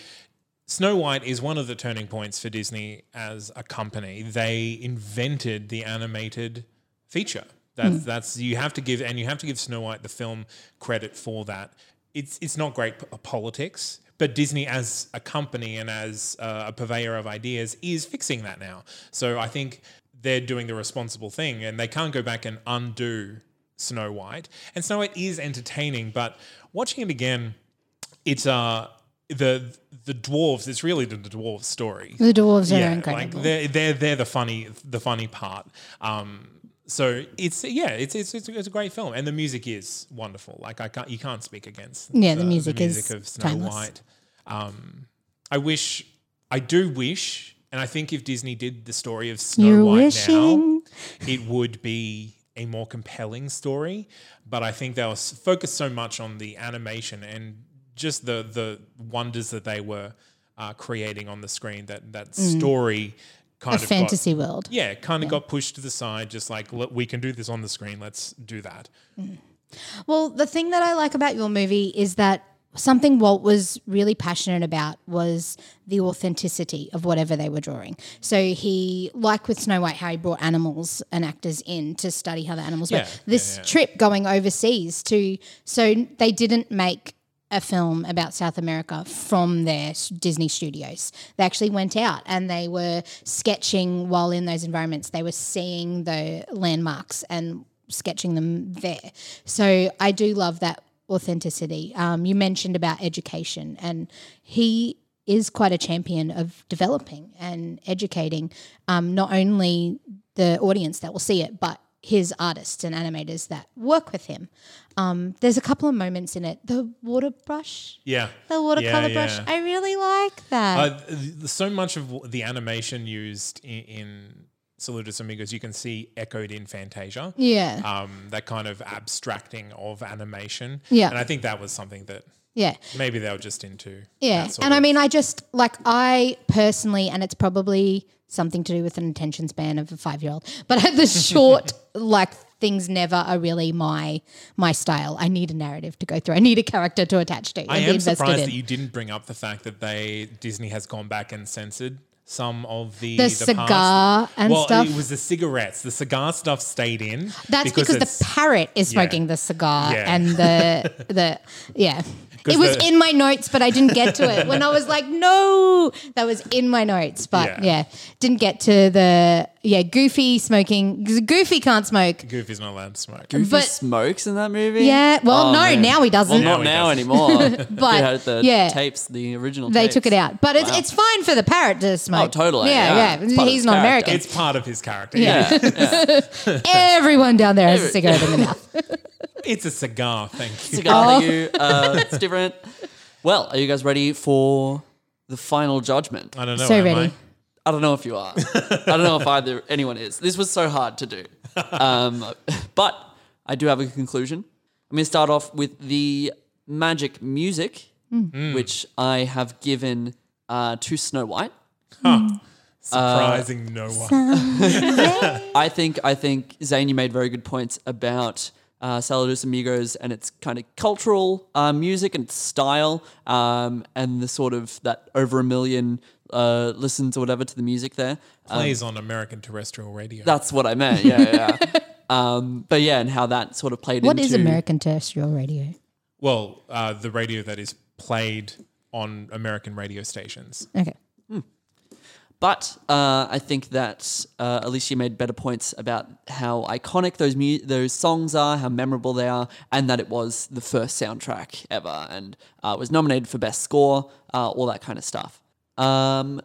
Snow White is one of the turning points for Disney as a company. They invented the animated feature. That's hmm. that's you have to give and you have to give Snow White the film credit for that. It's it's not great politics, but Disney as a company and as uh, a purveyor of ideas is fixing that now. So I think they're doing the responsible thing, and they can't go back and undo Snow White. And Snow White is entertaining, but watching it again, it's uh the the dwarves. It's really the, the dwarves story. The dwarves are incredible. like they're they're they're the funny the funny part. Um, so it's yeah, it's it's it's a, it's a great film, and the music is wonderful. Like I can't you can't speak against Yeah, the music is music of Snow timeless. White. Um, I wish I do wish, and I think if Disney did the story of Snow You're White wishing. now, it would be a more compelling story. But I think they were focused so much on the animation and just the the wonders that they were uh, creating on the screen that that story kind Mm. A of fantasy got, world. yeah kind of got pushed to the side just like "Look, we can do this on the screen let's do that Well, the thing that I like about your movie is that something Walt was really passionate about was the authenticity of whatever they were drawing. So he, like with Snow White, how he brought animals and actors in to study how the animals Yeah, work. This yeah, yeah. trip going overseas to, so they didn't make a film about South America from their Disney studios. They actually went out and they were sketching while in those environments. They were seeing the landmarks and sketching them there. So I do love that authenticity. Um, you mentioned about education, and he is quite a champion of developing and educating um, not only the audience that will see it, but his artists and animators that work with him. Um, there's a couple of moments in it. The water brush, yeah the watercolor Yeah, brush, yeah. I really like that. Uh, so much of the animation used in, in Saludos Amigos, you can see echoed in Fantasia. yeah. Um, that kind of abstracting of animation. Yeah. And I think that was something that yeah. maybe they were just into. Yeah, and I mean, I just like I personally, and it's probably something to do with an attention span of a five-year-old. But the short, like things never are really my my style. I need a narrative to go through. I need a character to attach to. I am surprised in. that you didn't bring up the fact that they Disney has gone back and censored some of the The past- cigar and well, stuff? It was the cigarettes. The cigar stuff stayed in. That's because, it's- the parrot is yeah. smoking the cigar Yeah. and the the yeah. It was the- in my notes, but I didn't get to it. When I was like, no, that was in my notes, but Yeah. yeah, didn't get to the yeah. Goofy smoking. 'cause Goofy can't smoke. Goofy's not allowed to smoke. Goofy But- smokes in that movie. Yeah, well, Oh, no, man. now he doesn't. Well, not Now now he anymore. But, They had the yeah. tapes, the original. they tapes. took it out, but it's Wow. it's fine for the parrot to smoke. Oh, totally, Yeah, yeah. yeah. Part of He's his not character. American. It's part of his character. Yeah. Yeah. Everyone down there has a cigarette in the mouth. It's a cigar. Thank you. Cigar, Oh. thank you. Uh, it's different. Well, are you guys ready for the final judgment? I don't know. So am ready. I? I don't know if you are. I don't know if either anyone is. This was so hard to do. Um, but I do have a conclusion. I'm going to start off with the magic music, Hmm. which I have given uh, to Snow White. Surprising no one. I think I think Zane, you made very good points about uh, Saludos Amigos and its kind of cultural uh, music and style, um, and the sort of that over a million uh, listens or whatever to the music there. Plays on American terrestrial radio. That's what I meant. Yeah, yeah. yeah. um, but yeah, and how that sort of played What into is American terrestrial radio? well, uh, the radio that is played on American radio stations. Okay. Hmm. but uh, I think that uh, Alicia made better points about how iconic those mu- those songs are, how memorable they are, and that it was the first soundtrack ever, and uh, was nominated for best score, uh, all that kind of stuff. Um,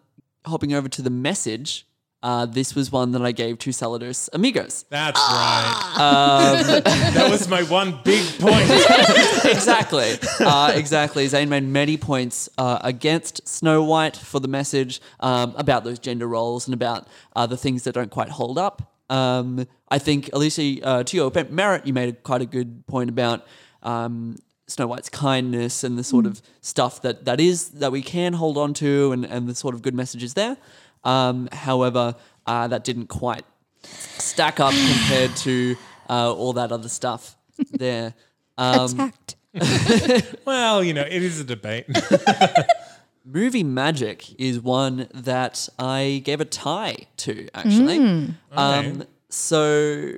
hopping over to the message, uh, this was one that I gave to Saludos Amigos. That's right. that was my one big point. exactly. Uh, exactly. Zane made many points uh, against Snow White for the message um, about those gender roles and about uh, the things that don't quite hold up. Um, I think, Alicia, uh, to your merit, you made a, quite a good point about um, Snow White's kindness and the sort of stuff that, that is that we can hold on to and, and the sort of good messages there. Um, however, uh, that didn't quite stack up compared to uh, all that other stuff there. Um, Attacked. Well, you know, it is a debate. Movie Magic is one that I gave a tie to, actually. Um, so,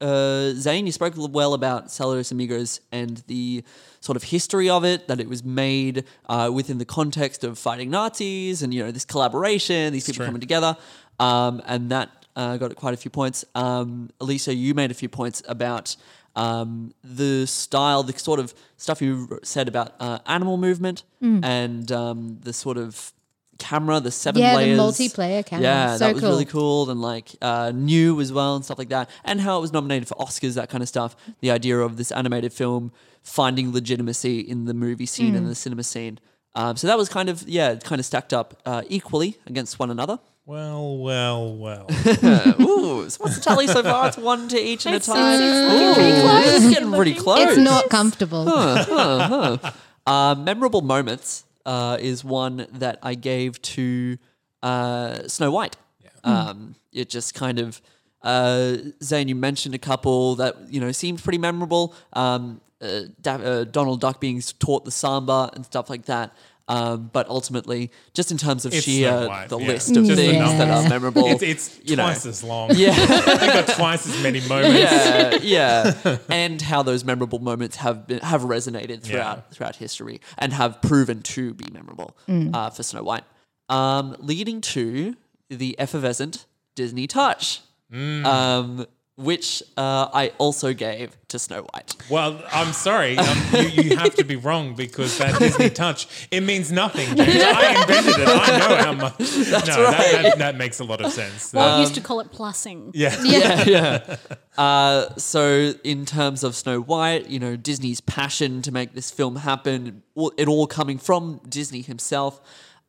uh, Zane, you spoke well about Saludos Amigos and the sort of history of it, that it was made uh, within the context of fighting Nazis and, you know, this collaboration, these people true. coming together. Um, and that uh, got quite a few points. Um, Alicia, you made a few points about um, the style, the sort of stuff you said about uh, animal movement and um, the sort of camera, the seven Yeah, the layers. multiplane camera. Yeah, So that was really cool. cool and like uh, new as well and stuff like that. And how it was nominated for Oscars, that kind of stuff. The idea of this animated film finding legitimacy in the movie scene Mm. and the cinema scene. Um, so that was kind of yeah, kind of stacked up uh, equally against one another. well, well, well. Ooh, so what's the tally so far? It's one to each and a It's- tie. it's looking pretty close. It's getting pretty Looking close. It's not comfortable. Uh, memorable moments uh, is one that I gave to uh, Snow White. Um, it just kind of uh, Zane, you mentioned a couple that you know seemed pretty memorable. Um, uh, da- uh, Donald Duck being taught the samba and stuff like that. Um, but ultimately, just in terms of It's sheer Snow White, the yeah. list of Just the things that numbers. are memorable, It's, it's you know. twice as long. yeah, You've got twice as many moments. yeah, yeah, and how those memorable moments have been have resonated throughout throughout history and have proven to be memorable uh, for Snow White, um, leading to the effervescent Disney touch, um, which uh, I also gave to Snow White. Well, I'm sorry. Um, you, you have to be wrong because that Disney touch, it means nothing, James. I invented it. I know how much. no, that, that, that makes a lot of sense. Well, Uh, I used to call it plussing. yeah. yeah, yeah. Uh, so, in terms of Snow White, you know, Disney's passion to make this film happen, it all coming from Disney himself.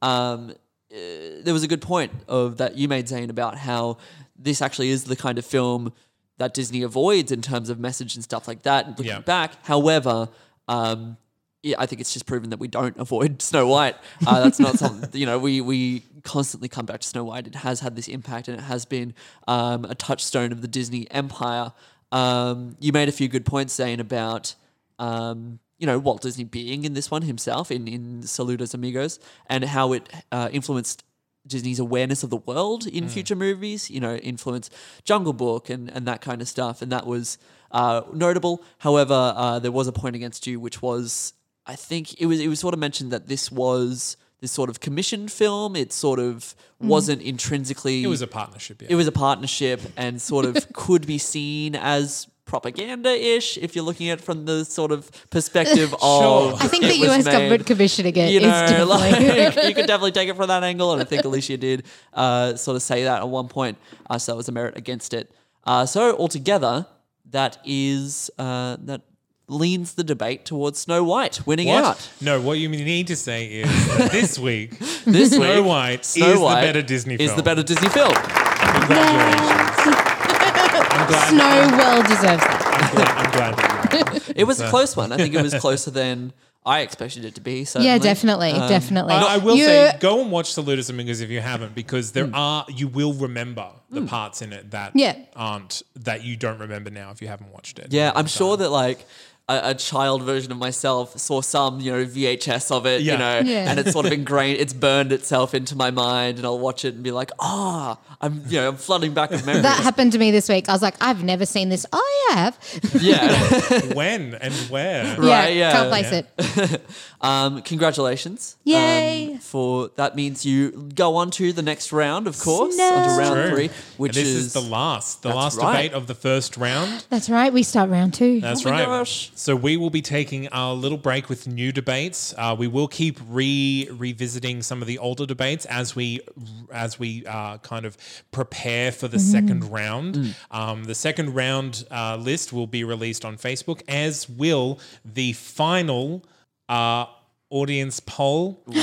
Um, uh, there was a good point of that you made, Zane, about how this actually is the kind of film that Disney avoids in terms of message and stuff like that. Looking Yeah. back, however, um, yeah, I think it's just proven that we don't avoid Snow White. Uh, that's not something you know. We we constantly come back to Snow White. It has had this impact, and it has been um, a touchstone of the Disney empire. Um, you made a few good points, Zane, about um, you know Walt Disney being in this one himself in in Saludos Amigos, and how it uh, influenced Disney's awareness of the world in future movies, you know, influence Jungle Book and, and that kind of stuff. And that was uh, notable. However, uh, there was a point against you, which was, I think it was, it was sort of mentioned that this was this sort of commissioned film. It sort of wasn't intrinsically. It was a partnership, yeah. It was a partnership and sort of could be seen as propaganda-ish if you're looking at it from the sort of perspective of I think the US made- government commissioning it you is know, definitely. like, you could definitely take it from that angle, and I think Alicia did uh, sort of say that at one point. Uh, so that was a merit against it. Uh, so altogether, that is uh, that leans the debate towards Snow White winning What? out. No, what you need to say is that this week, This Snow week, White Snow is White the better Disney is film. the better Disney film. Congratulations. I'm glad. Snow well deserves that. I'm glad, I'm glad that you won. It was a close one. I think it was closer than I expected it to be. Certainly. Yeah, definitely, um, definitely. I, I will You- say, go and watch *The Saludos Amigos if you haven't, because there hmm. are you will remember the hmm. parts in it that Yeah. aren't that you don't remember now if you haven't watched it. Yeah, I'm sure that like a, a child version of myself saw some, you know, VHS of it, Yeah. you know, Yeah. and it's sort of ingrained, it's burned itself into my mind, and I'll watch it and be like, ah, I'm, you know, I'm flooding back with memories. that happened to me this week. I was like, I've never seen this. Oh, I have. yeah. when and where. Right, yeah. Can't place it. um, congratulations. Yay. for that means you go on to the next round, of course, Snap. onto round True. three, which and this is, is, the last, the last right. debate of the first round. That's right. We start round two. That's Oh my right. gosh. So we will be taking a little break with new debates. Uh, we will keep re revisiting some of the older debates as we as we uh, kind of prepare for the second round. Um, the second round uh, list will be released on Facebook, as will the final. Audience poll um,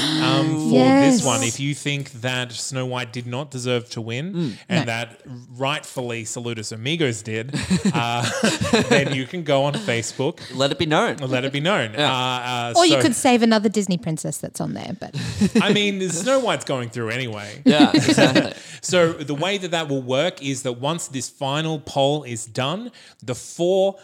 for Yes. this one. If you think that Snow White did not deserve to win and that rightfully Saludos Amigos did, uh, then you can go on Facebook let it be known. let it be known. Uh, uh, or you could save another Disney princess that's on there, but I mean, Snow White's going through anyway. Yeah, exactly. So the way that that will work is that once this final poll is done, the four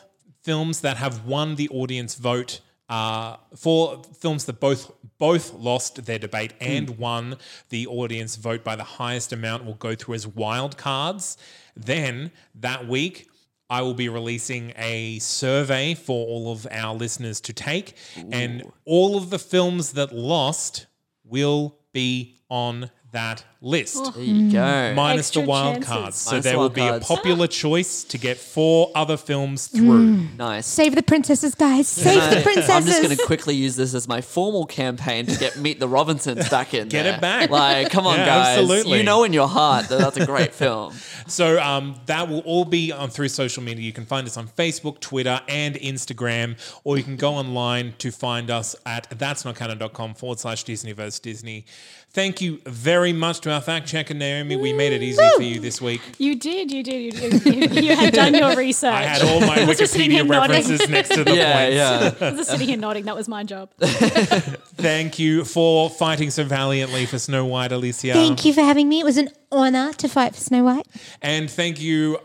films that have won the audience vote, uh, four films that both both lost their debate and won the audience vote by the highest amount will go through as wild cards. Then that week. I will be releasing a survey for all of our listeners to take, and all of the films that lost will be on that list There you go. minus Extra the wild chances. cards. So Minus there will wild be a popular choice to get four other films through. Nice. save the princesses, guys. Save the princesses. I'm just going to quickly use this as my formal campaign to get Meet the Robinsons back in. Get there. it back. Like, come on, Yeah, guys. absolutely. You know in your heart that that's a great film. So um, that will all be on through social media. You can find us on Facebook, Twitter, and Instagram, or you can go online to find us at that'snotcanon.com forward slash Disney vs Disney. Thank you very much to our fact checker, Naomi. We made it easy for you this week. You did, you did, you did. You, you had done your research. I had all my was just sitting here Wikipedia nodding. references next to the Yeah, points. yeah. I was just sitting here nodding. That was my job. Thank you for fighting so valiantly for Snow White, Alicia. Thank you for having me. It was an honor to fight for Snow White. And thank you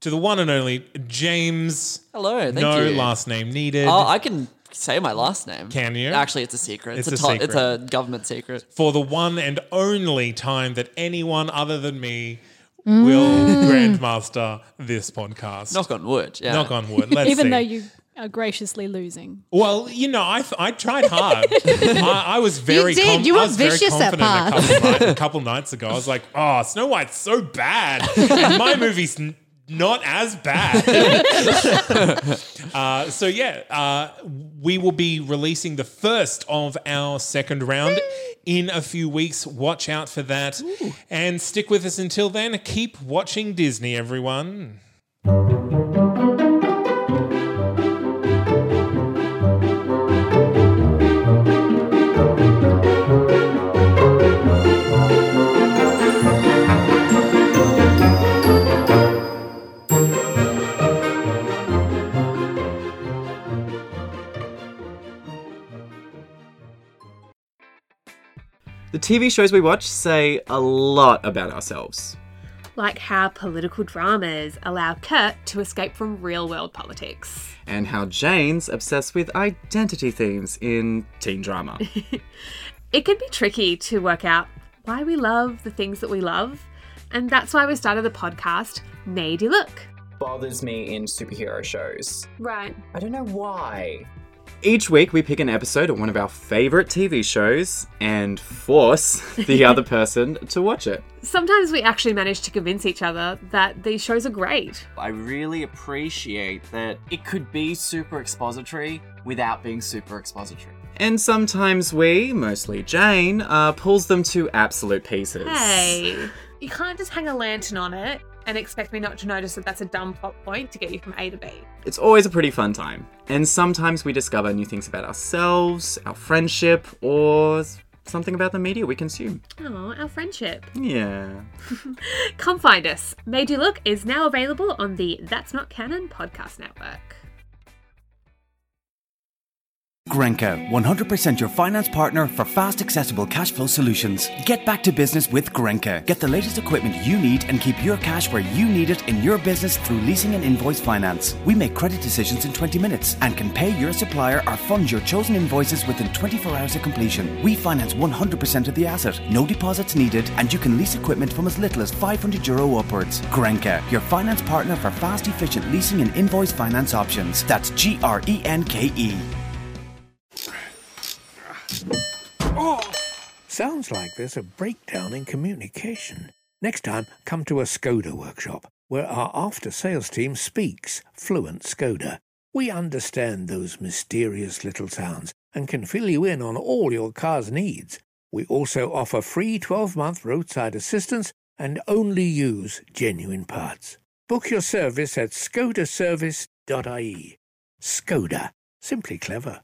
to the one and only James. Hello, thank no you. last name needed. Oh, I can say my last name. Can you? Actually, it's a secret. It's, It's a, a top, it's a government secret. for the one and only time that anyone other than me will mm. grandmaster this podcast. Knock on wood. Yeah. Knock on wood. Let's Even see. though you are graciously losing. Well, you know, I, I tried hard. I, I was very did. com- You I were was very vicious at confident a couple, night, a couple nights ago. I was like, oh, Snow White's so bad. My movie's n- not as bad. uh, so, yeah, uh, we will be releasing the first of our second round in a few weeks. Watch out for that. And stick with us until then. Keep watching Disney, everyone. TV shows we watch say a lot about ourselves. like how political dramas allow Kurt to escape from real world politics. And how Jane's obsessed with identity themes in teen drama. It can be tricky to work out why we love the things that we love, and that's why we started the podcast Made You Look. bothers me in superhero shows. Right. I don't know why. Each week we pick an episode of one of our favorite TV shows and force the other person to watch it. Sometimes we actually manage to convince each other that these shows are great. I really appreciate that it could be super expository without being super expository. And sometimes we, mostly Jane, uh, pulls them to absolute pieces. Hey, you can't just hang a lantern on it and expect me not to notice that that's a dumb plot point to get you from A to B. It's always a pretty fun time. And sometimes we discover new things about ourselves, our friendship, or something about the media we consume. Oh, our friendship. Yeah. Come find us. Made You Look is now available on the That's Not Canon podcast network. Grenke, 100% your finance partner for fast, accessible cash flow solutions. Get back to business with Grenke. Get the latest equipment you need and keep your cash where you need it in your business through leasing and invoice finance. We make credit decisions in 20 minutes and can pay your supplier or fund your chosen invoices within 24 hours of completion. We finance 100% of the asset, no deposits needed, and you can lease equipment from as little as 500 euro upwards. Grenke, your finance partner for fast, efficient leasing and invoice finance options. That's G R E N K E. Oh. Sounds like there's a breakdown in communication. Next time, come to a Skoda workshop, where our after sales team speaks fluent Skoda. We understand those mysterious little sounds and can fill you in on all your car's needs. We also offer free 12 month roadside assistance and only use genuine parts. Book your service at skodaservice.ie. Skoda, simply clever.